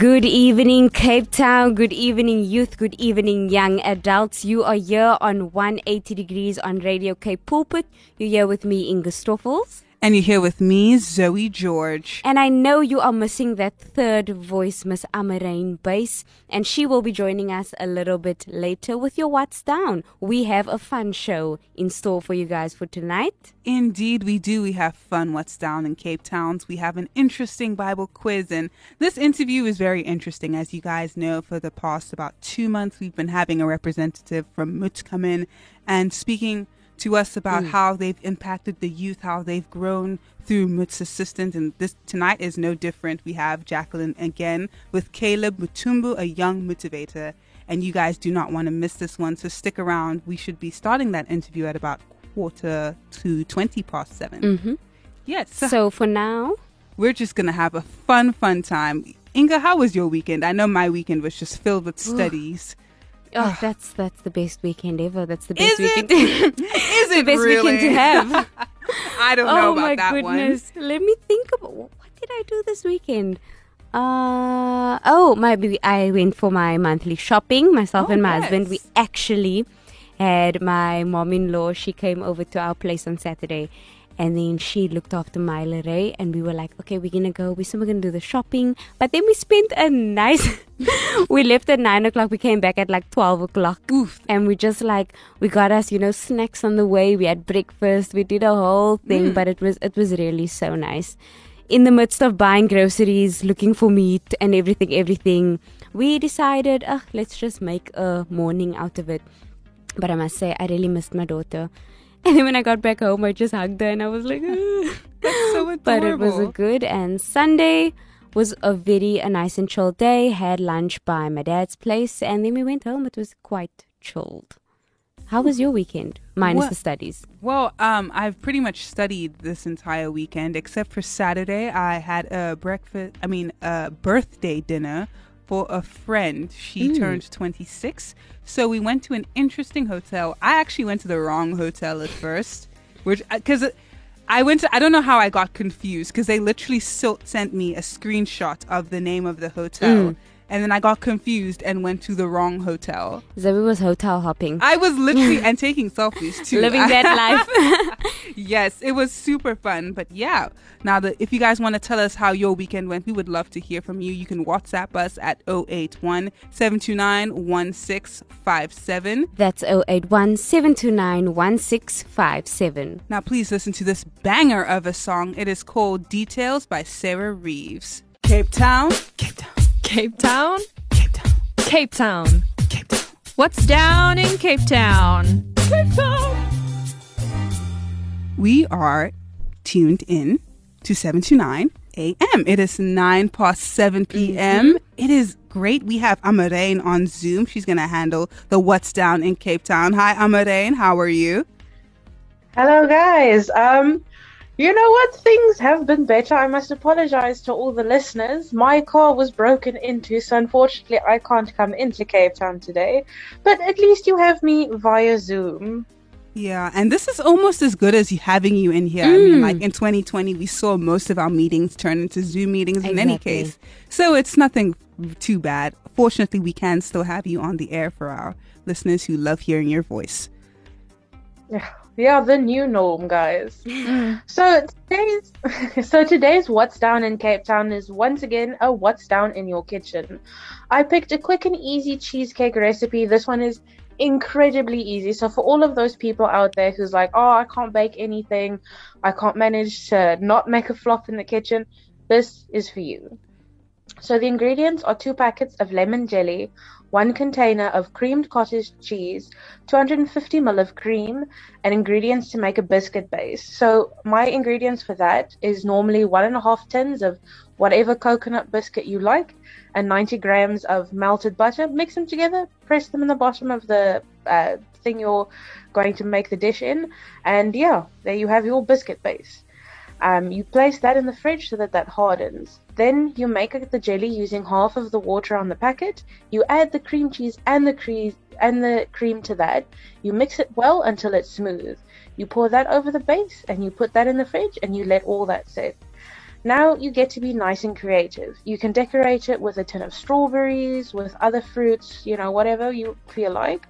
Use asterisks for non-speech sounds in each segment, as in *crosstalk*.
Good evening, Cape Town. Good evening, youth. Good evening, young adults. You are here on 180 degrees on Radio Cape Pulpit. You're here with me, Inga Stoffels. And you're here with me, Zoe George. And I know you are missing that third voice, Miss Amarane Bass, and she will be joining us a little bit later with your What's Down. We have a fun show in store for you guys for tonight. Indeed, we do. We have fun What's Down in Cape Towns. We have an interesting Bible quiz, and this interview is very interesting. As you guys know, for the past about two months, we've been having a representative from MUT come in and speaking to us about mm. how they've impacted the youth, how they've grown through MUT's assistance. And this tonight is no different. We have Jacqueline again with Caleb Mutumbu, a young motivator. And you guys do not want to miss this one. So stick around. We should be starting that interview at about quarter to 20 past 7 mm-hmm. Yes. So, so for now, we're just going to have a fun, fun time. Inga, how was your weekend? I know my weekend was just filled with studies. Oh, that's that's the best weekend ever. That's the best Is weekend. It? *laughs* Is it the best really? weekend to have? *laughs* I don't know oh about my that goodness. one. Let me think about what did I do this weekend. Uh oh, maybe I went for my monthly shopping. Myself Oh, and my yes. husband. We actually had my mom-in-law. She came over to our place on Saturday, and then she looked after my Ray, and we were like, okay, we're gonna go. We said we're gonna do the shopping, but then we spent a nice. *laughs* we left at nine o'clock. We came back at like twelve o'clock. Oof. And we just like we got us, you know, snacks on the way. We had breakfast. We did a whole thing, Mm. but it was it was really so nice. In the midst of buying groceries, looking for meat and everything, everything, we decided, oh, let's just make a morning out of it. But I must say, I really missed my daughter. *laughs* And then when I got back home, I just hugged her and I was like. *laughs* That's so adorable. *laughs* but it was a good and Sunday was a very a nice and chill day. Had lunch by my dad's place and then we went home. It was quite chilled. How was your weekend? Minus Well- the studies. Well, um, I've pretty much studied this entire weekend, except for Saturday. I had a breakfast, I mean, a birthday dinner for a friend. She Mm. turned 26. So we went to an interesting hotel. I actually went to the wrong hotel at first, which, because I went to, I don't know how I got confused, because they literally so- sent me a screenshot of the name of the hotel. Mm. And then I got confused and went to the wrong hotel. Zoe was hotel hopping. I was literally *laughs* and taking selfies too. Living that *laughs* life. yes, it was super fun. But yeah, now that if you guys want to tell us how your weekend went, we would love to hear from you. You can WhatsApp us at 081 729 1657. That's 081 729 1657. Now, please listen to this banger of a song. It is called Details by Sarah Reeves. Cape Town, Cape Town, Cape Town? Cape Town, Cape Town. Cape Town. What's down in Cape Town? Cape Town. We are tuned in to 7 to 9 a.m. It is 9 past 7 p.m. It is great. We have Amarane on Zoom. She's going to handle the What's Down in Cape Town. Hi, Amarane. How are you? Hello, guys. Um, you know what? Things have been better. I must apologize to all the listeners. My car was broken into, so unfortunately, I can't come into Cape Town today. But at least you have me via Zoom. Yeah, and this is almost as good as having you in here. I mean, Mm. like in 2020, we saw most of our meetings turn into Zoom meetings in any case. So it's nothing too bad. Fortunately, we can still have you on the air for our listeners who love hearing your voice. Yeah, Yeah, the new norm, guys. *laughs* So today's *laughs* so today's what's down in Cape Town is once again a what's down in your kitchen. I picked a quick and easy cheesecake recipe. This one is incredibly easy. So for all of those people out there who's like, "Oh, I can't bake anything. I can't manage to not make a flop in the kitchen." This is for you. So the ingredients are two packets of lemon jelly, one container of creamed cottage cheese, 250 ml of cream, and ingredients to make a biscuit base. So my ingredients for that is normally one and a half tins of whatever coconut biscuit you like, and 90 grams of melted butter. Mix them together, press them in the bottom of the uh, thing you're going to make the dish in, and yeah, there you have your biscuit base. Um, you place that in the fridge so that that hardens. Then you make the jelly using half of the water on the packet. You add the cream cheese and the cream and the cream to that. You mix it well until it's smooth. You pour that over the base and you put that in the fridge and you let all that sit. Now you get to be nice and creative. You can decorate it with a tin of strawberries, with other fruits, you know, whatever you feel like.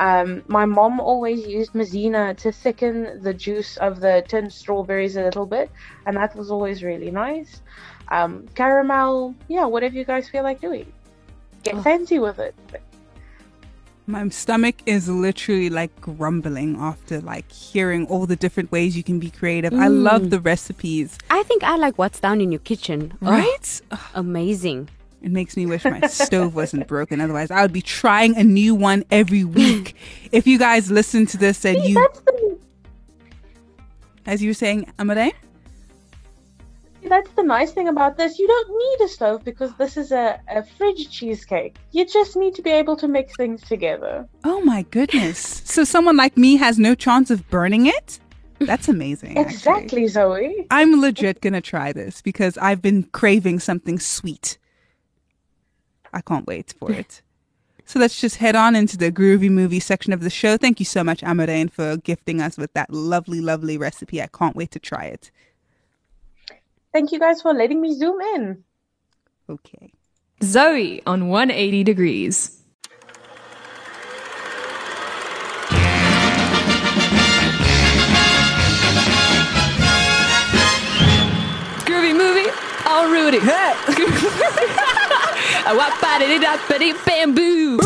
Um, my mom always used Maizena to thicken the juice of the tin strawberries a little bit, and that was always really nice. Um, caramel, yeah, whatever you guys feel like doing. Get Oh. fancy with it. My stomach is literally like grumbling after like hearing all the different ways you can be creative. I love the recipes, I think I like what's down in your kitchen. Oh, right? Ugh, amazing. It makes me wish my stove wasn't broken. Otherwise, I would be trying a new one every week. If you guys listen to this and you, the, as you were saying, Amade, that's the nice thing about this. You don't need a stove because this is a, a fridge cheesecake. You just need to be able to mix things together. oh my goodness! So someone like me has no chance of burning it. That's amazing. actually. Exactly, Zoe. I'm legit gonna try this because I've been craving something sweet. I can't wait for it. So let's just head on into the groovy movie section of the show. Thank you so much, Amarane, for gifting us with that lovely, lovely recipe. I can't wait to try it. Thank you guys for letting me zoom in. Okay. Zoe on 180 degrees. Groovy movie, all Rudy. *laughs* Wap ba da da bamboo.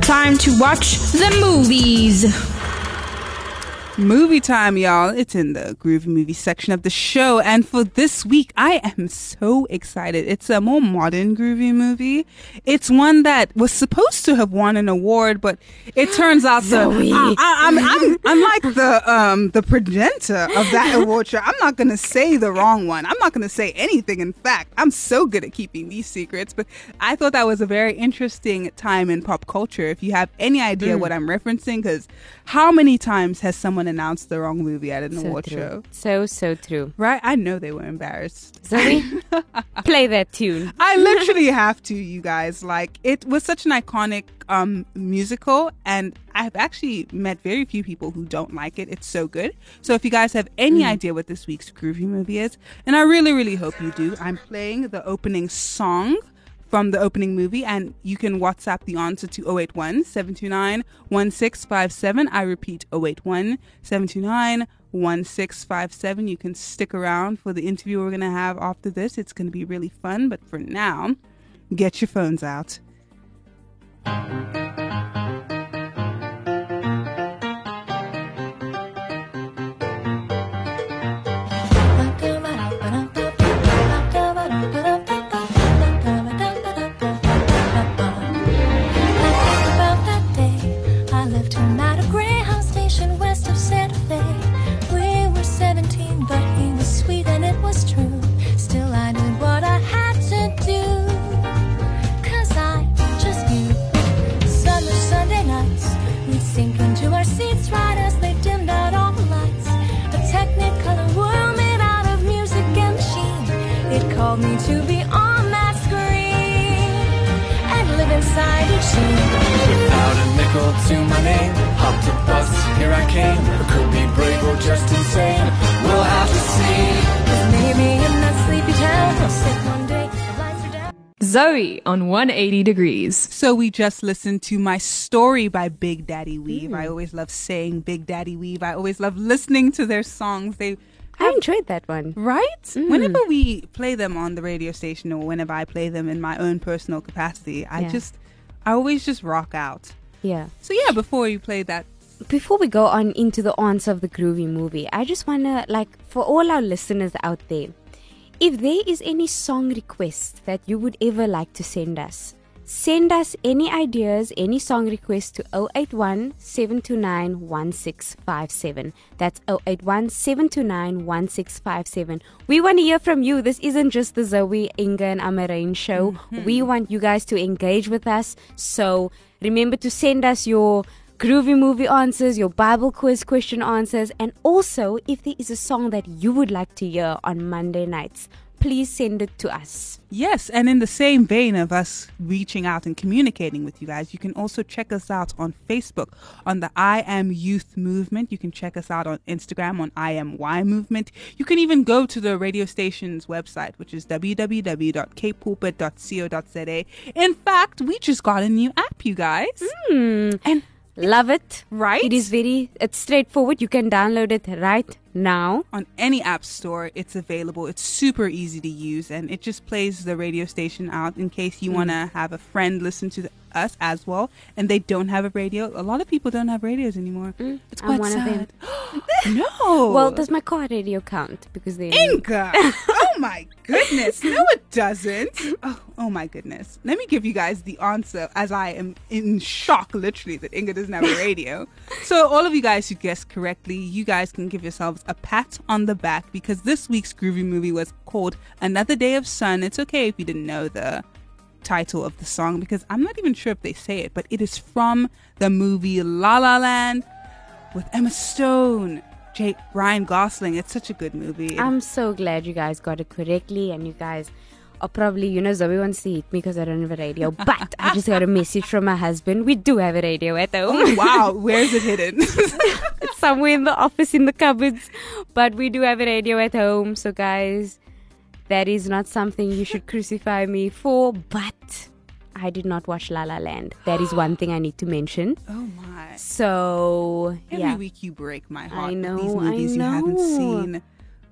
Time to watch the movies. Movie time, y'all. It's in the groovy movie section of the show. And for this week, I am so excited. It's a more modern groovy movie. It's one that was supposed to have won an award, but it turns out the, *gasps* Zoe. I, I, I'm, I'm, like the, um, the presenter of that award show. I'm not going to say the wrong one. I'm not going to say anything. In fact, I'm so good at keeping these secrets, but I thought that was a very interesting time in pop culture. If you have any idea what I'm referencing, because how many times has someone announced the wrong movie at an So award true. show? So so true. Right? I know they were embarrassed. Zoe, *laughs* play that tune. I literally have to, you guys. Like, it was such an iconic um, musical, and I've actually met very few people who don't like it. It's so good. So, if you guys have any idea what this week's groovy movie is, and I really, really hope you do, I'm playing the opening song from the opening movie, and you can WhatsApp the answer to 081 729 1657. I repeat, 081 729 1657. You can stick around for the interview we're going to have after this. It's going to be really fun, but for now, get your phones out. Without to my name, hopped a bus, here I came. I could be brave or just insane. We'll have to see. Cause maybe in that sleepy town, I'll sit one day, the lights are down. Zoe on 180 Degrees. So we just listened to My Story by Big Daddy Weave. Mm. I always love saying Big Daddy Weave. I always love listening to their songs. They I enjoyed that one. right? Mm. Whenever we play them on the radio station or whenever I play them in my own personal capacity, I Yeah. just I always just rock out. Yeah. So yeah, before you play that Before we go on into the answer of the groovy movie, I just wanna like for all our listeners out there, if there is any song request that you would ever like to send us, send us any ideas, any song requests to 081 729 1657. That's 081 729 1657. We want to hear from you. This isn't just the Zoe, Inga, and Amarane show. Mm-hmm. We want you guys to engage with us. So remember to send us your groovy movie answers, your Bible quiz question answers, and also if there is a song that you would like to hear on Monday nights, please send it to us. Yes, and in the same vein of us reaching out and communicating with you guys, you can also check us out on Facebook on the I Am Youth Movement. You can check us out on Instagram on I Am Y Movement. You can even go to the radio station's website, which is www.kpulpit.co.za. In fact, we just got a new app, you guys. Hmm. And Love it. Right? It is very it's straightforward. You can download it right now. on any app store it's available it's super easy to use and it just plays the radio station out in case you mm. want to have a friend listen to the, us as well and they don't have a radio a lot of people don't have radios anymore mm, it's I'm quite one of them. sad *gasps* no Well, does my car radio count? Because they Inga. *laughs* oh my goodness. No, it doesn't. Oh, oh my goodness. Let me give you guys the answer as I am in shock, literally, that Inga doesn't have a radio. *laughs* so, all of you guys who guessed correctly, you guys can give yourselves a pat on the back because this week's groovy movie was called Another Day of Sun. It's okay if you didn't know the title of the song because I'm not even sure if they say it, but it is from the movie La La Land with Emma Stone. Jake Ryan Gosling. It's such a good movie. I'm so glad you guys got it correctly and you guys are probably, you know, Zoe wants to see it because I don't have a radio. *laughs* But I just got a message from my husband. We do have a radio at home. Oh, wow, *laughs* where's it hidden? *laughs* it's somewhere in the office in the cupboards. But we do have a radio at home. So, guys, that is not something you should crucify me for. But I did not watch La La Land. That is one thing I need to mention. *gasps* oh my. So, Every yeah. week you break my heart. I with know, these I movies you haven't know. seen.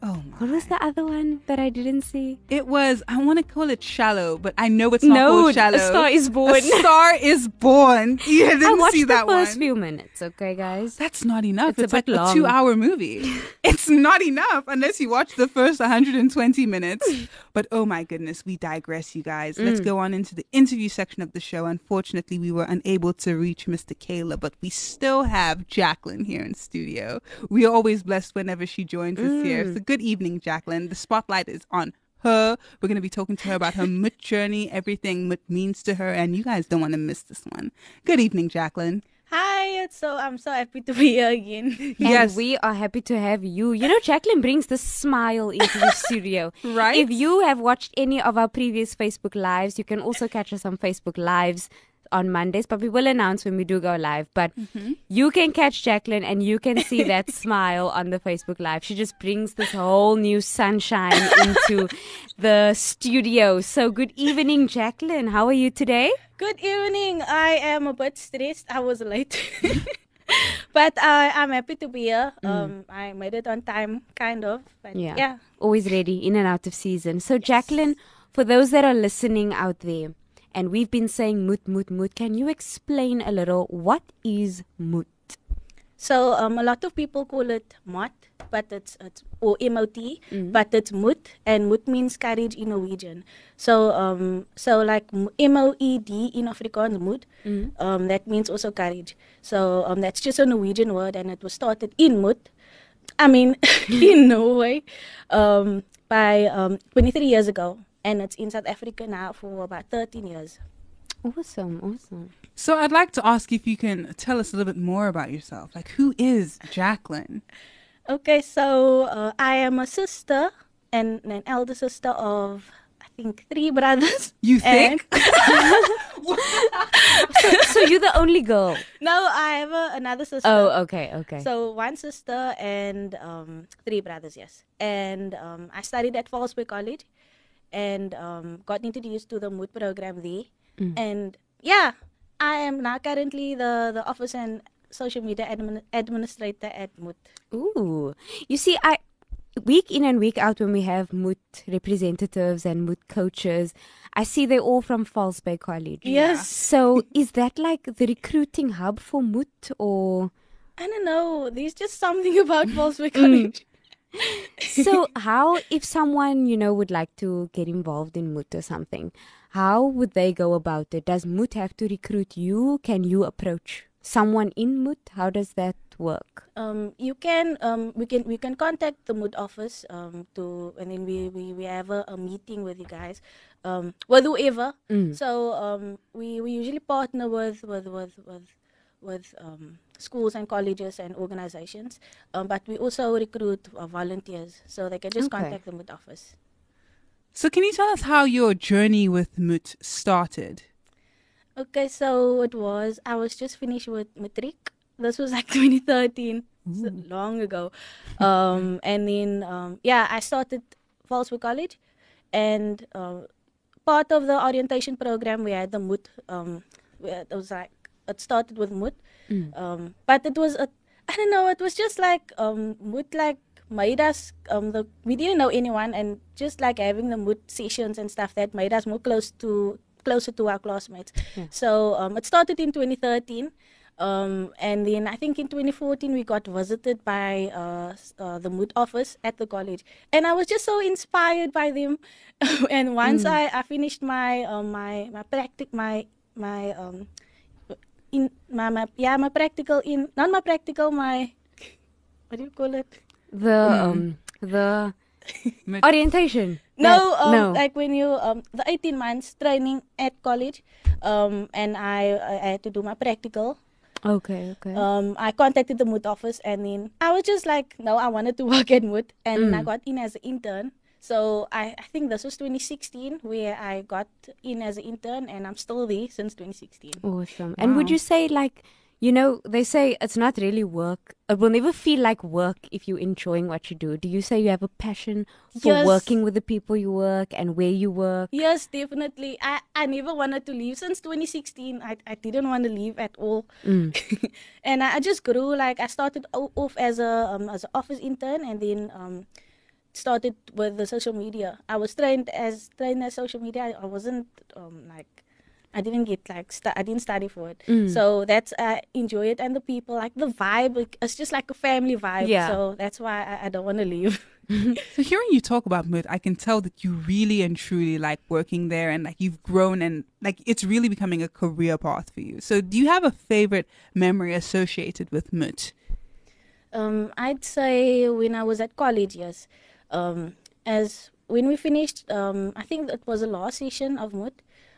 Oh my. What was the other one that I didn't see? It was, I want to call it Shallow, but I know it's not No, called A Star Is Born. A *laughs* Star is Born. You didn't see that one. I watched see the first one. few minutes, okay, guys? That's not enough. It's a like bit a two hour movie. *laughs* it's not enough unless you watch the first 120 minutes. But oh my goodness, we digress, you guys. Let's Mm. go on into the interview section of the show. Unfortunately, we were unable to reach Mr. Kayla, but we still have Jacqueline here in studio. We are always blessed whenever she joins us Mm. here. So good evening, Jacqueline. The spotlight is on her. We're going to be talking to her about her Mut journey, everything Mut means to her, and you guys don't want to miss this one. Good evening, Jacqueline. Hi, so I'm so happy to be here again. *laughs* And yes. we are happy to have you. You know, Jacqueline brings the smile into the studio. *laughs* Right? If you have watched any of our previous Facebook Lives, you can also catch us on Facebook Lives on Mondays, but we will announce when we do go live. But you can catch Jacqueline and you can see that *laughs* smile on the Facebook Live. She just brings this whole new sunshine into the studio. So, good evening, Jacqueline. How are you today? Good evening. I am a bit stressed. I was late. *laughs* but uh, I'm happy to be here. Um, I made it on time, kind of. But Yeah. yeah. Always ready, in and out of season. So, Jacqueline, for those that are listening out there, and we've been saying moot, moot, moot, can you explain a little what is moot? So um, a lot of people call it mot, but it's it's or mot, but it's moed, and moed means courage in Norwegian. So um so like m o e d in Afrikaans moed, um that means also courage. So um that's just a Norwegian word, and it was started in moed. I mean *laughs* in Norway, um by um 23 years ago, and it's in South Africa now for about 13 years. Awesome, awesome. So I'd like to ask if you can tell us a little bit more about yourself. Like, who is Jacqueline? Okay, so uh, I am a sister and an elder sister of I think three brothers. You think? *laughs* So you're the only girl. No, I have a, another sister. Oh, okay, okay. So one sister and um, three brothers, yes. And um, I studied at False Bay College, and um, got introduced to the mood program there. And yeah, I am now currently the, the office and social media admin, administrator at mood. Ooh. You see, I week in and week out when we have moot representatives and moot coaches, I see they're all from False Bay College. Yes. So is that like the recruiting hub for moot or I don't know. There's just something *laughs* about Volkswagen College. So *laughs* how if someone, you know, would like to get involved in moot or something, how would they go about it? Does moot have to recruit you? Can you approach someone in moot? How does that work? um, you can um, we can we can contact the moot office um, to and then we we, we have a, a meeting with you guys um, with whoever so um, we, we usually partner with with with with, with um, schools and colleges and organizations um, but we also recruit uh, volunteers so they can just Okay. contact the mood office So, can you tell us how your journey with Moot started? Okay, so it was I was just finished with matric. This was like *laughs* 2013, so long ago. Um, and then um, yeah, I started False Bay College, and uh, part of the orientation program we had the mood. Um, where it was like it started with mood, um, but it was a I don't know. It was just like um, mood like made us um the we didn't know anyone and just like having the mood sessions and stuff that made us more close to closer to our classmates. So um, it started in 2013. Um, and then I think in 2014 we got visited by uh, uh, the mood office at the college, and I was just so inspired by them. *laughs* and once I, I finished my um, my my practic my my um in my, my yeah my practical in not my practical my what do you call it The um the *laughs* orientation. no, um, no. like when you um the 18 months training at college, um, and I I had to do my practical. okay, okay. Um, I contacted the Mood office, and then I was just like, no, I wanted to *laughs* work at Mood, and I got in as an intern. So I, I think this was 2016 where I got in as an intern, and I'm still there since 2016. Awesome. And would you say like you know, they say it's not really work. It will never feel like work if you're enjoying what you do. Do you say you have a passion for Yes. working with the people you work and where you work? Yes, definitely. I, I never wanted to leave since 2016. I, I didn't want to leave at all. *laughs* and I, I just grew like I started off as a um, as an office intern and then um started with the social media. I was trained as trained as social media. I, I wasn't um like I didn't get like stu- I didn't study for it. So that's I enjoy it and the people like the vibe. It's just like a family vibe. Yeah. So that's why I, I don't want to leave. *laughs* So hearing you talk about Mood, I can tell that you really and truly like working there and like you've grown and like it's really becoming a career path for you. So do you have a favorite memory associated with Mood? Um, I'd say when I was at college, yes. Um, as when we finished, um, I think that was the last session of Mood.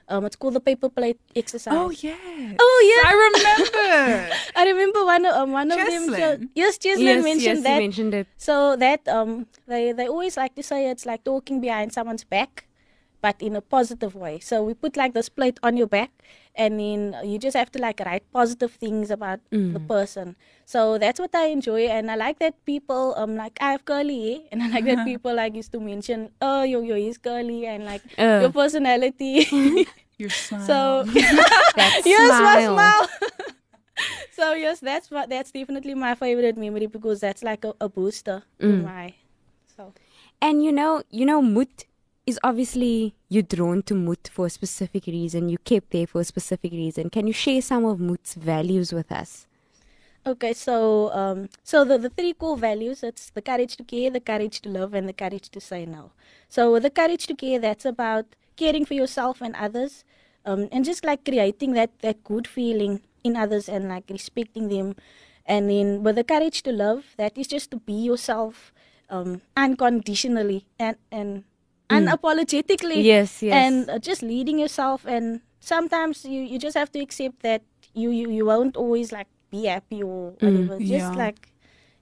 Um, it's called the paper plate exercise. Oh yeah. Oh, yeah. I remember. *laughs* I remember one of um, one of them. Cheslin. Yes, Cheslin yes, mentioned yes, that. you mentioned it. So that um, they they always like to say it's like talking behind someone's back, but in a positive way. So we put like this plate on your back, and then you just have to like write positive things about the person. So that's what I enjoy, and I like that people um like I have curly hair, *laughs* and I like that *laughs* people like used to mention, oh your your is curly, and like Uh. your personality. *laughs* Your smile. so That yes, my smile. smile. so yes, that's what that's definitely my favorite memory because that's like a, a booster to my. So And you know, you know, Moot is obviously you're drawn to Moot for a specific reason. You kept there for a specific reason. Can you share some of Moot's values with us? okay, so um, so the the three core values it's the courage to care, the courage to love, and the courage to say no. So the courage to care that's about caring for yourself and others, um, and just like creating that that good feeling in others and like respecting them. And then with the courage to love, that is just to be yourself um, unconditionally and, and unapologetically. Yes, yes. And uh, just leading yourself. And sometimes you, you just have to accept that you, you, you won't always like be happy or whatever. Just Yeah. like,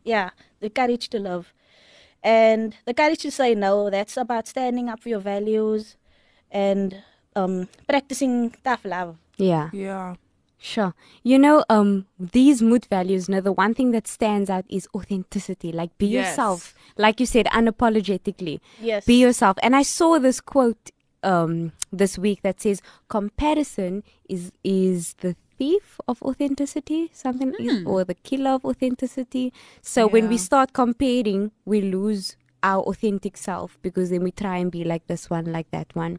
yeah, the courage to love. And the courage to say no, that's about standing up for your values and um, practicing tough love. Yeah. yeah. Sure. You know, um, these mood values, no, the one thing that stands out is authenticity. Like be Yes. yourself. Like you said, unapologetically. Yes. Be yourself. And I saw this quote um, this week that says comparison is is the thief of authenticity, something is- or the killer of authenticity. So when we start comparing, we lose our authentic self because then we try and be like this one, like that one.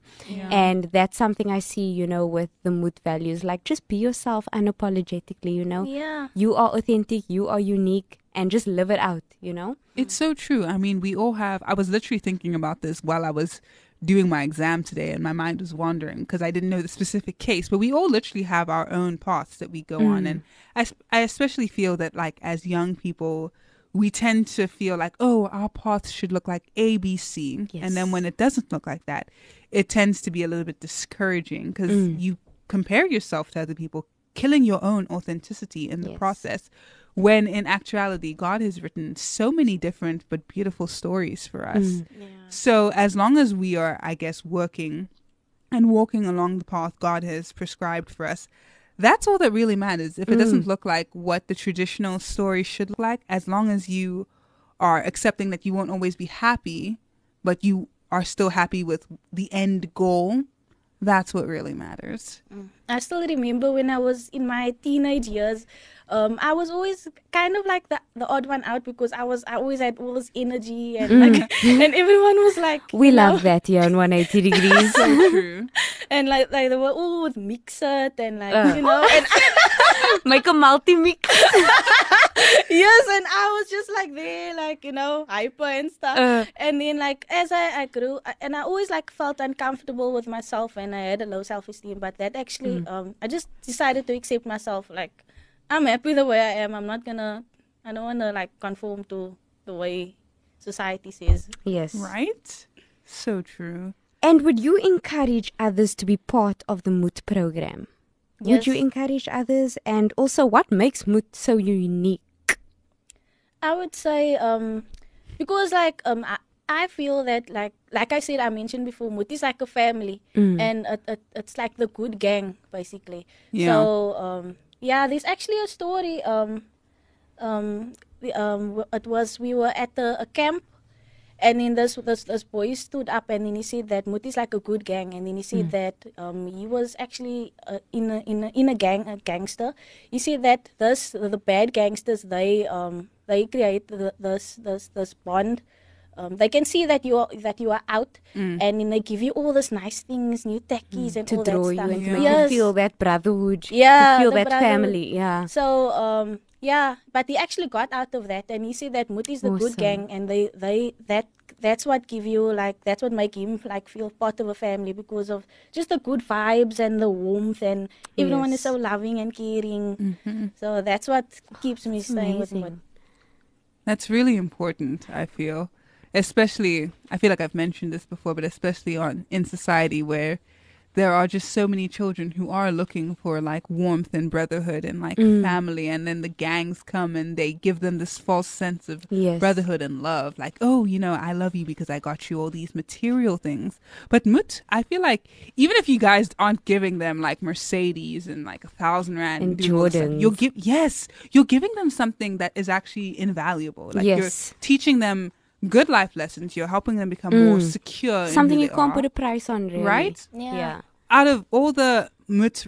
And that's something I see, you know, with the mood values. Like just be yourself unapologetically, you know. Yeah. You are authentic, you are unique, and just live it out, you know? It's so true. I mean, we all have. I was literally thinking about this while I was doing my exam today, and my mind was wandering because I didn't know the specific case. But we all literally have our own paths that we go on, mm. and I, I especially feel that, like, as young people, we tend to feel like, oh, our path should look like A, B, C, and then when it doesn't look like that, it tends to be a little bit discouraging because mm. you compare yourself to other people, killing your own authenticity in the Yes. process. When in actuality god has written so many different but beautiful stories for us. Mm. So as long as we are i guess working and walking along the path god has prescribed for us that's all that really matters. If it doesn't mm. look like what the traditional story should look like as long as you are accepting that you won't always be happy but you are still happy with the end goal that's what really matters. I still remember when I was in my teenage years, um, I was always kind of like the, the odd one out because I was I always had all this energy and like *laughs* and everyone was like We you know, love that here on 180 degrees. *laughs* true. And like like they were all with mix it and like Uh. you know and *laughs* Make a multi mix. *laughs* yes and I was just like there like you know hyper and stuff Uh. and then like as I, I grew I- and I always like felt uncomfortable with myself and I had a low self esteem but that actually Mm. um I just decided to accept myself like I'm happy the way I am I'm not gonna I don't wanna like conform to the way society says Yes. right so true And would you encourage others to be part of the Moot program? Would you encourage others? And also, what makes Moot so unique? I would say um because like um I, I feel that like like I said I mentioned before Moot is like a family and it, it, it's like the good gang basically. Yeah. So um yeah there's actually a story um um um it was we were at a, a camp and then this, this this boy stood up and then he said that Moot is like a good gang and then he said that um he was actually uh, in a in a in a gang a gangster. He said that this the bad gangsters they um they create the, this this this bond. Um, they can see that you are that you are out, and then they give you all these nice things, new technies and To all draw that you stuff. and to Yeah. make Yes. you feel that brotherhood. Yeah, To feel that brotherhood. family. Yeah. So um yeah, but he actually got out of that, and he said that Moot is the good gang, and they they that that's what give you like that's what make him like feel part of a family because of just the good vibes and the warmth and everyone is so loving and caring. So that's what keeps me staying with Moot. amazing. That's really important, I feel. Especially I feel like I've mentioned this before, but especially on in society where there are just so many children who are looking for like warmth and brotherhood and like mm. family and then the gangs come and they give them this false sense of Yes. brotherhood and love like oh you know i love you because i got you all these material things but mut i feel like even if you guys aren't giving them like mercedes and like a thousand rand And doing all this stuff, Jordans. you'll give yes you're giving them something that is actually invaluable like Yes. you're teaching them good life lessons you're helping them become more mm. secure Something who you can't are. put a price on, really. Right? Yeah. out of all the mut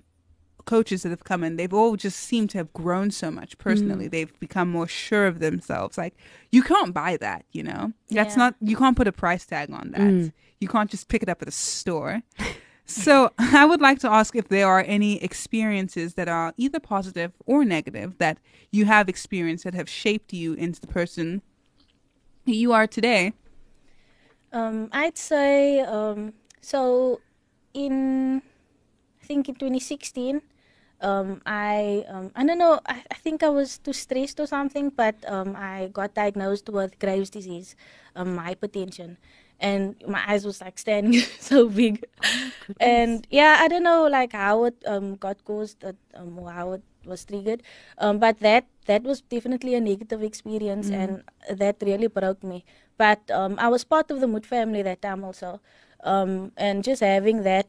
coaches that have come in, they've all just seemed to have grown so much personally. Mm. They've become more sure of themselves. Like you can't buy that, you know. That's Yeah. not you can't put a price tag on that. Mm. You can't just pick it up at a store. *laughs* so I would like to ask if there are any experiences that are either positive or negative that you have experienced that have shaped you into the person you are today. Um, I'd say um, so. In I think in 2016, um, I um, I don't know. I, I think I was too stressed or something, but um, I got diagnosed with Graves' disease, um, hypertension, and my eyes was like standing *laughs* so big. and yeah, I don't know like how it um, got caused, uh, um, or how it was triggered, um, but that that was definitely a negative experience, and that really broke me. But um, I was part of the Mood family that time also, um, and just having that.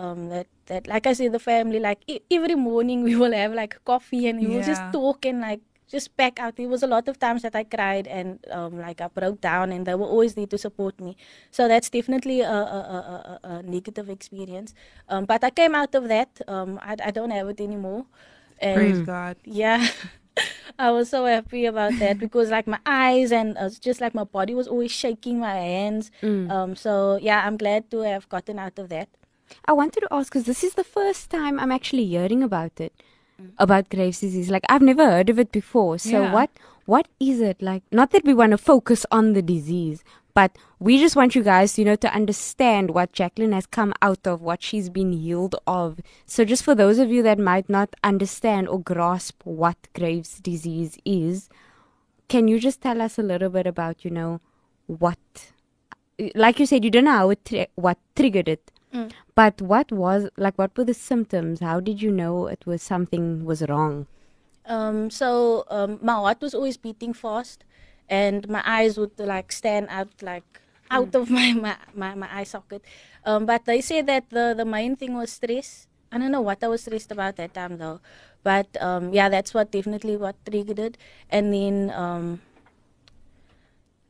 Um, that that like I said, the family like e- every morning we will have like coffee and we will just talk and like just back out. There was a lot of times that I cried and um, like I broke down, and they were always there to support me. So that's definitely a, a, a, a, negative experience. Um, but I came out of that. Um, I, I don't have it anymore. And Praise God. yeah. *laughs* I was so happy about that *laughs* because like my eyes and uh, just like my body was always shaking, my hands. Um, so yeah, I'm glad to have gotten out of that. I wanted to ask because this is the first time I'm actually hearing about it, mm. about Graves' disease. Like I've never heard of it before. So Yeah. what what is it like? Not that we want to focus on the disease, but we just want you guys, you know, to understand what Jacqueline has come out of, what she's been healed of. So just for those of you that might not understand or grasp what Graves' disease is, can you just tell us a little bit about, you know, what like you said, you don't know how it tri- what triggered it. But what was like? What were the symptoms? How did you know it was something was wrong? Um, so um, my heart was always beating fast, and my eyes would like stand out like out of *laughs* my, my, my, my eye socket. Um, but they said that the, the main thing was stress. I don't know what I was stressed about that time though, but um, yeah, that's what definitely what triggered it. And then um,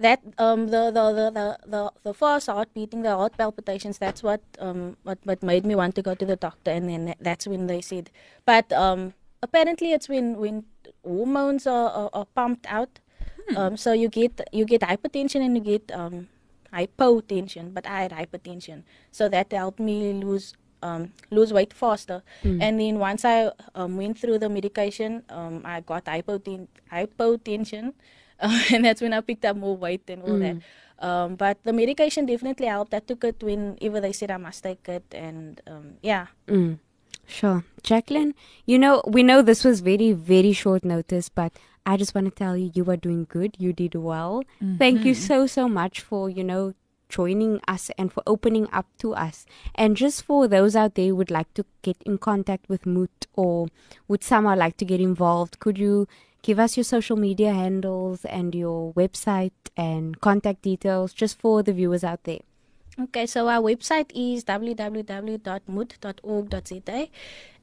that um the the the the the, fast heart beating, the heart palpitations. That's what um what what made me want to go to the doctor, and then that's when they said. But um apparently it's when when hormones are are, are pumped out, um so you get you get hypertension and you get um hypotension. But I had hypertension, so that helped me lose. Um, lose weight faster, and then once I um, went through the medication, um, I got hypoten- hypotension, uh, *laughs* and that's when I picked up more weight and all that. Um, but the medication definitely helped. I took it when whenever they said I must take it, and um, yeah. Mm. Sure, Jacqueline. You know, we know this was very very short notice, but I just want to tell you, you are doing good. You did well. Thank you so so much for you know joining us and for opening up to us. And just for those out there who would like to get in contact with Moot or would somehow like to get involved, could you give us your social media handles and your website and contact details just for the viewers out there? Okay, so our website is www.mood.org.za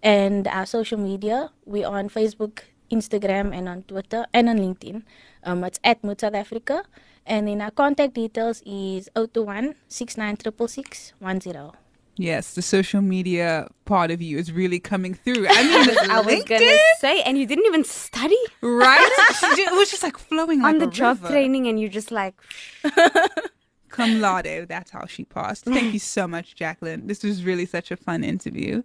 and our social media, we are on Facebook, Instagram and on Twitter and on LinkedIn. Um, it's at Mood South Africa. And then our contact details is 021 696610. Yes, the social media part of you is really coming through. I mean, *laughs* I was LinkedIn, gonna say, and you didn't even study right? *laughs* It was just like flowing like on the a job river. training, and you're just like, *laughs* Cum laude. That's how she passed. Thank you so much, Jacqueline. This was really such a fun interview.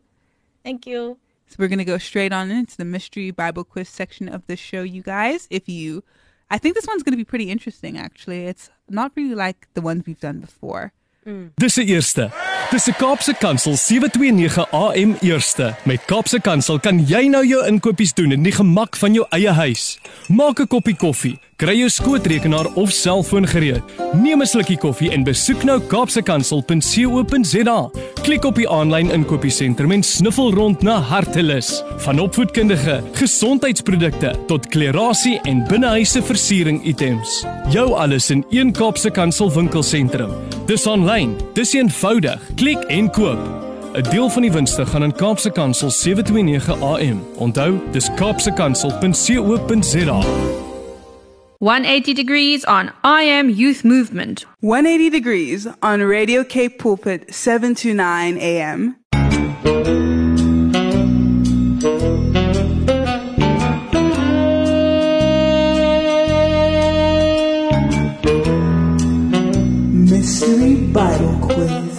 Thank you. So we're gonna go straight on into the mystery Bible quiz section of the show, you guys. If you, I think this one's gonna be pretty interesting. Actually, it's not really like the ones we've done before. Dis die eerste. Dis 'n Kaapse Kansel 729 AM eerste. Met Kaapse Kansel kan jy nou jou inkopies doen in die gemak van jou eie huis. Maak 'n koppie koffie, kry jou skootrekenaar of selfoon gereed. Neem 'n slukkie koffie en besoek nou kaapsekansel.co.za. Klik op die aanlyn inkopiesentrum en snuffel rond na hartelus. Van opvoedkundige, gesondheidsprodukte tot klerasie en binnehuise versiering items. Jou alles in een Kaapse Kansel winkelsentrum. Dis aanlyn, dis eenvoudig. Klik en koop. 'n Deel van die winste gaan aan Kaapse Kansel 729 AM. Onthou, dis kaapsekansel.co.za. 180 degrees on I Am Youth Movement. 180 degrees on Radio Cape Pulpit, 7 to 9 a.m. Mystery Bible Quiz.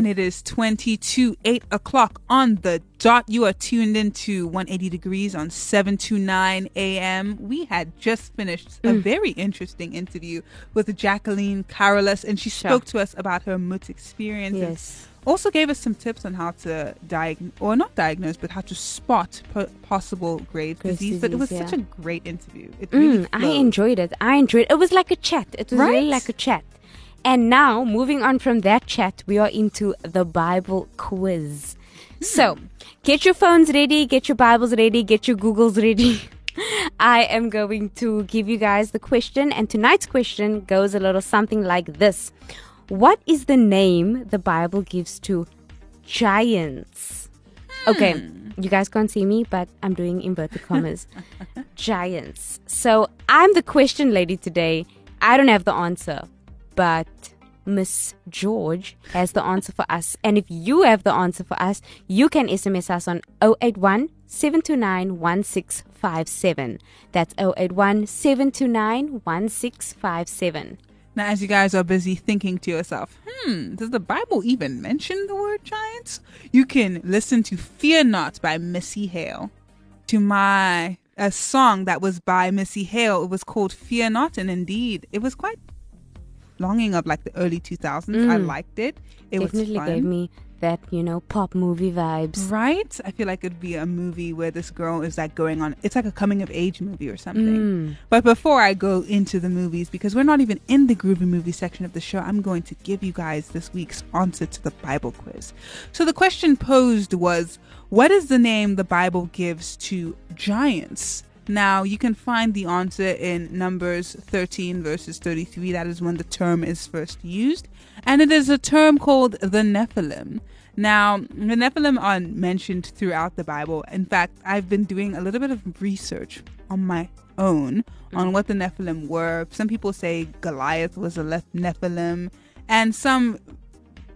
And it is 22, 8 o'clock on the dot. You are tuned into 180 Degrees on 729 a.m. We had just finished a very interesting interview with Jacqueline Carolus, and she spoke to us about her MUT experience. yes, Also gave us some tips on how to diagnose, or not diagnose, but how to spot po- possible Graves' Graves' disease. But it was disease, such a great interview. It really mm, I enjoyed it. I enjoyed. It it was like a chat. It was Right? really like a chat. And now, moving on from that chat, we are into the Bible quiz. Hmm. So, get your phones ready, get your Bibles ready, get your Googles ready. *laughs* I am going to give you guys the question, and tonight's question goes a little something like this What is the name the Bible gives to giants. Hmm. Okay, you guys can't see me, but I'm doing inverted commas. *laughs* giants. So I'm the question lady today. I don't have the answer, but Miss George has the answer for us. And if you have the answer for us, you can SMS us on 081 729 1657. That's 081 729 1657. Now, as you guys are busy thinking to yourself, hmm, does the Bible even mention the word giants? You can listen to Fear Not by Missy Hale. To my a song that was by Missy Hale, it was called Fear Not, and indeed, it was quite longing of like the early 2000s. I liked it. It Definitely was fun. gave me that, you know, pop movie vibes. Right? I feel like it'd be a movie where this girl is like going on, it's like a coming of age movie or something. Mm. But before I go into the movies, because we're not even in the groovy movie section of the show, I'm going to give you guys this week's answer to the Bible quiz. So the question posed was What is the name the Bible gives to giants? Now, you can find the answer in Numbers 13, verses 33. That is when the term is first used. And it is a term called the Nephilim. Now, the Nephilim are mentioned throughout the Bible. In fact, I've been doing a little bit of research on my own on mm-hmm. what the Nephilim were. Some people say Goliath was a Nephilim, and some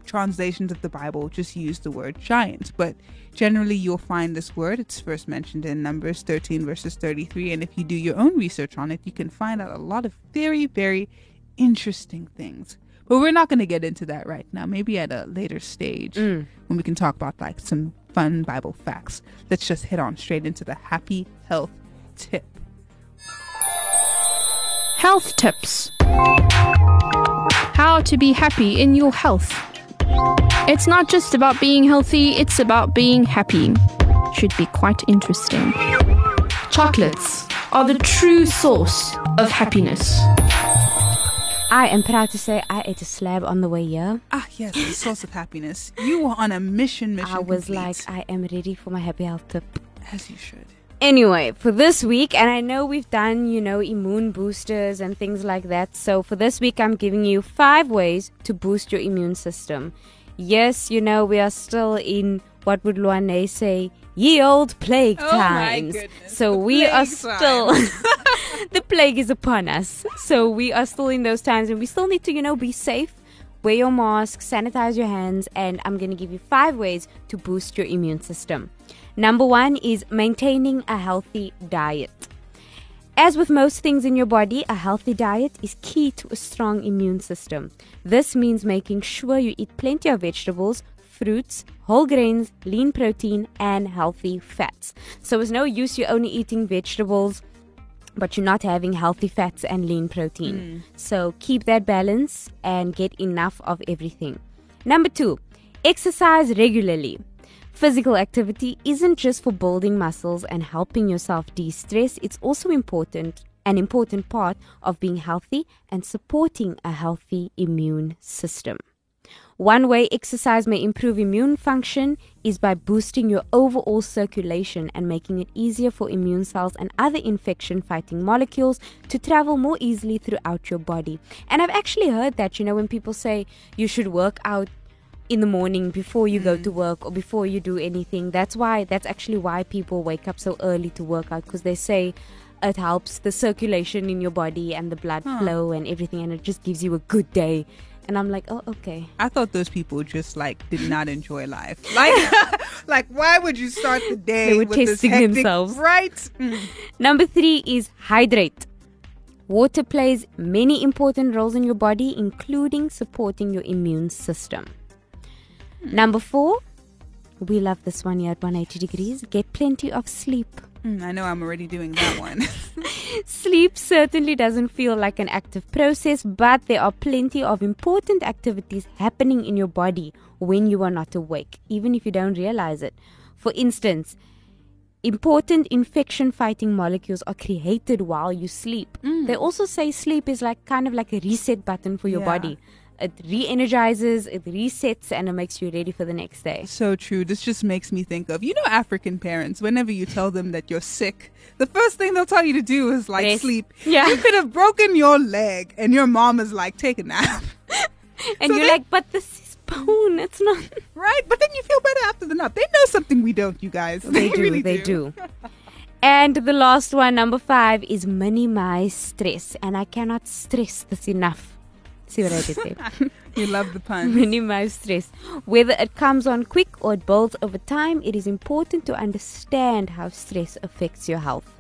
translations of the Bible just use the word giant. But generally, you'll find this word. It's first mentioned in Numbers 13, verses 33. And if you do your own research on it, you can find out a lot of very, very interesting things. But we're not going to get into that right now. Maybe at a later stage mm. when we can talk about like some fun Bible facts. Let's just hit on straight into the happy health tip. Health tips. How to be happy in your health. It's not just about being healthy, it's about being happy. Should be quite interesting. Chocolates are the true source of happiness. I am proud to say I ate a slab on the way here. Ah, yes, the source of happiness. You were on a mission, mission. I was complete, like, I am ready for my happy health tip. as you should. Anyway, for this week, and I know we've done, you know, immune boosters and things like that. So for this week, I'm giving you five ways to boost your immune system. Yes, you know, we are still in what would Luane say, ye old plague Oh times. so we are still *laughs* *laughs* the plague is upon us. So we are still in those times and we still need to, you know, be safe. Wear your mask, sanitize your hands, and I'm going to give you five ways to boost your immune system. Number one is maintaining a healthy diet. As with most things in your body, a healthy diet is key to a strong immune system. This means making sure you eat plenty of vegetables, fruits, whole grains, lean protein, and healthy fats. So it's no use you only eating vegetables, but you're not having healthy fats and lean protein. Mm. So keep that balance and get enough of everything. Number two, exercise regularly. Physical activity isn't just for building muscles and helping yourself de stress, it's also important, an important part of being healthy and supporting a healthy immune system. One way exercise may improve immune function is by boosting your overall circulation and making it easier for immune cells and other infection fighting molecules to travel more easily throughout your body. And I've actually heard that, you know, when people say you should work out in the morning before you go to work or before you do anything. That's why that's actually why people wake up so early to work out because they say it helps the circulation in your body and the blood flow and everything and it just gives you a good day. And I'm like, "Oh, okay." I thought those people just like did not enjoy life. *laughs* Like, *laughs* like why would you start the day? They were with this testing hectic- themselves. right? Mm. Number 3 is hydrate. Water plays many important roles in your body including supporting your immune system. Number 4, we love this one here at 180 degrees. Get plenty of sleep. Mm, I know I'm already doing that one. *laughs* Sleep certainly doesn't feel like an active process, but there are plenty of important activities happening in your body when you are not awake, even if you don't realize it. For instance, important infection fighting molecules are created while you sleep. They also say sleep is like kind of like a reset button for your Yeah. body. It re energizes, it resets, and it makes you ready for the next day. so true. This just makes me think of you know African parents. Whenever you tell them that you're sick, the first thing they'll tell you to do is like sleep. Yeah. You could have broken your leg, and your mom is like, take a nap. *laughs* And So you're they- like, but this is spoon. It's not. *laughs* Right? But then you feel better after the nap. They know something we don't, you guys. They do. really they do. And the last one, number five, is minimize stress. And I cannot stress this enough. See what I did there? *laughs* You love the pun. minimize stress. Whether it comes on quick or it builds over time, it is important to understand how stress affects your health,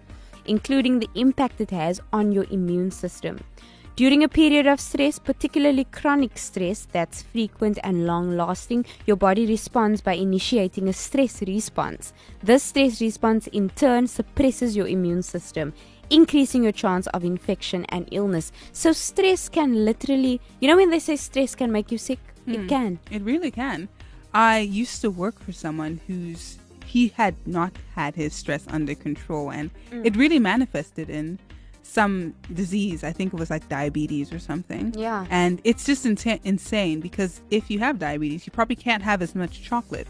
including the impact it has on your immune system. During a period of stress, particularly chronic stress that's frequent and long lasting, your body responds by initiating a stress response. This stress response in turn suppresses your immune system, increasing your chance of infection and illness. So, stress can literally, you know, when they say stress can make you sick, it can. It really can. I used to work for someone who's he had not had his stress under control and Mm. it really manifested in some disease. I think it was like diabetes or something. Yeah. And it's just insa- insane because if you have diabetes, you probably can't have as much chocolate.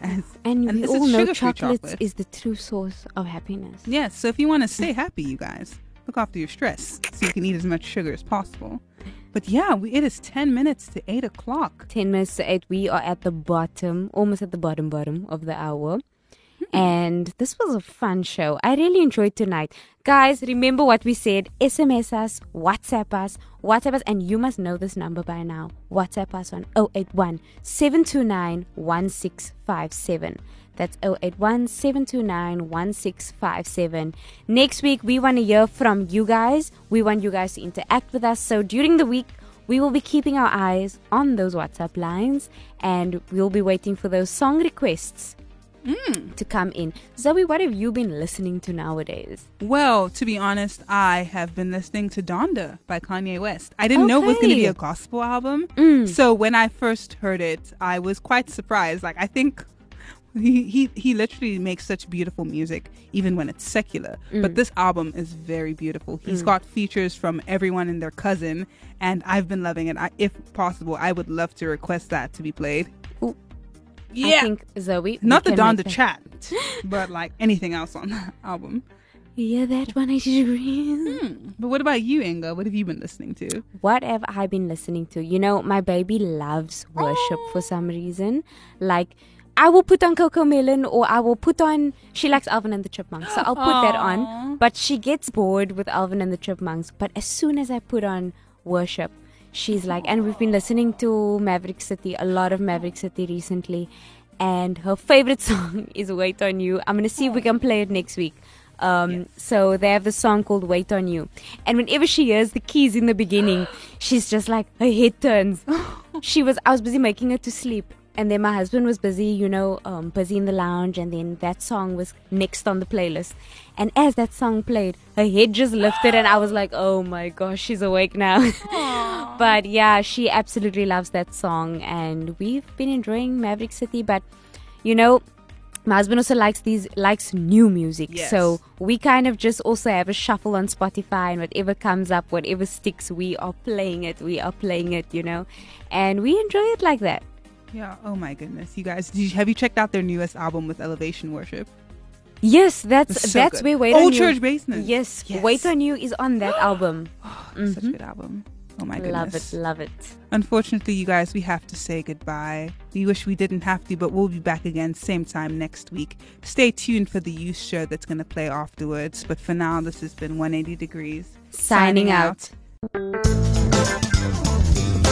As, *laughs* And, we all know chocolate. is the true source of happiness. Yes, so if you want to stay happy, you guys, look after your stress so you can eat as much sugar as possible. But yeah, we, it is 10 minutes to 8 o'clock. 10 minutes to 8, we are at the bottom, almost at the bottom, bottom of the hour. And this was a fun show. I really enjoyed tonight. Guys, remember what we said SMS us, WhatsApp us, WhatsApp us, and you must know this number by now. WhatsApp us on 081 729 1657. That's 081 729 1657. Next week, we want to hear from you guys. We want you guys to interact with us. So during the week, we will be keeping our eyes on those WhatsApp lines and we'll be waiting for those song requests to come in. Zoe, what have you been listening to nowadays? Well, to be honest, I have been listening to Donda by Kanye West. I didn't know it was going to be a gospel album. Mm. So when I first heard it, I was quite surprised. Like, I think he, he, he literally makes such beautiful music, even when it's secular. Mm. But this album is very beautiful. He's got features from everyone and their cousin, and I've been loving it. I, if possible, I would love to request that to be played. Yeah. I think Zoe. Not the can the that- chat, *laughs* but like anything else on the album. Yeah, that 180 degrees. Hmm. But what about you, Inga? What have you been listening to? What have I been listening to? You know, my baby loves worship for some reason. Like, I will put on CoComelon or I will put on. She likes Alvin and the Chipmunks, so I'll put that on. But she gets bored with Alvin and the Chipmunks. But as soon as I put on worship, she's like, and we've been listening to Maverick City, a lot of Maverick City recently. And her favorite *laughs* song is Wait on You. I'm to see if we can play it next week. Um, So they have the song called Wait on You. And whenever she hears the keys in the beginning, *gasps* she's just like, her head turns. *laughs* she was, I was busy making her to sleep. And then my husband was busy, you know, um, busy in the lounge. And then that song was next on the playlist. And as that song played, her head just lifted. And I was like, oh my gosh, she's awake now. *laughs* but yeah, she absolutely loves that song. And we've been enjoying Maverick City. But, you know, my husband also likes these likes new music Yes. so we kind of just also have a shuffle on spotify and whatever comes up whatever sticks we are playing it we are playing it you know and we enjoy it like that Yeah. Oh my goodness, you guys! Did you, have you checked out their newest album with Elevation Worship? yes that's so that's good. where wait Old on you Church Basement. yes, Yes. wait on you is on that *gasps* album oh, Such a mm-hmm. good album. Oh my goodness. love it love it Unfortunately, you guys, we have to say goodbye. We wish we didn't have to, but we'll be back again same time next week. Stay tuned for the youth show that's going to play afterwards. But for now, this has been 180 Degrees. signing out.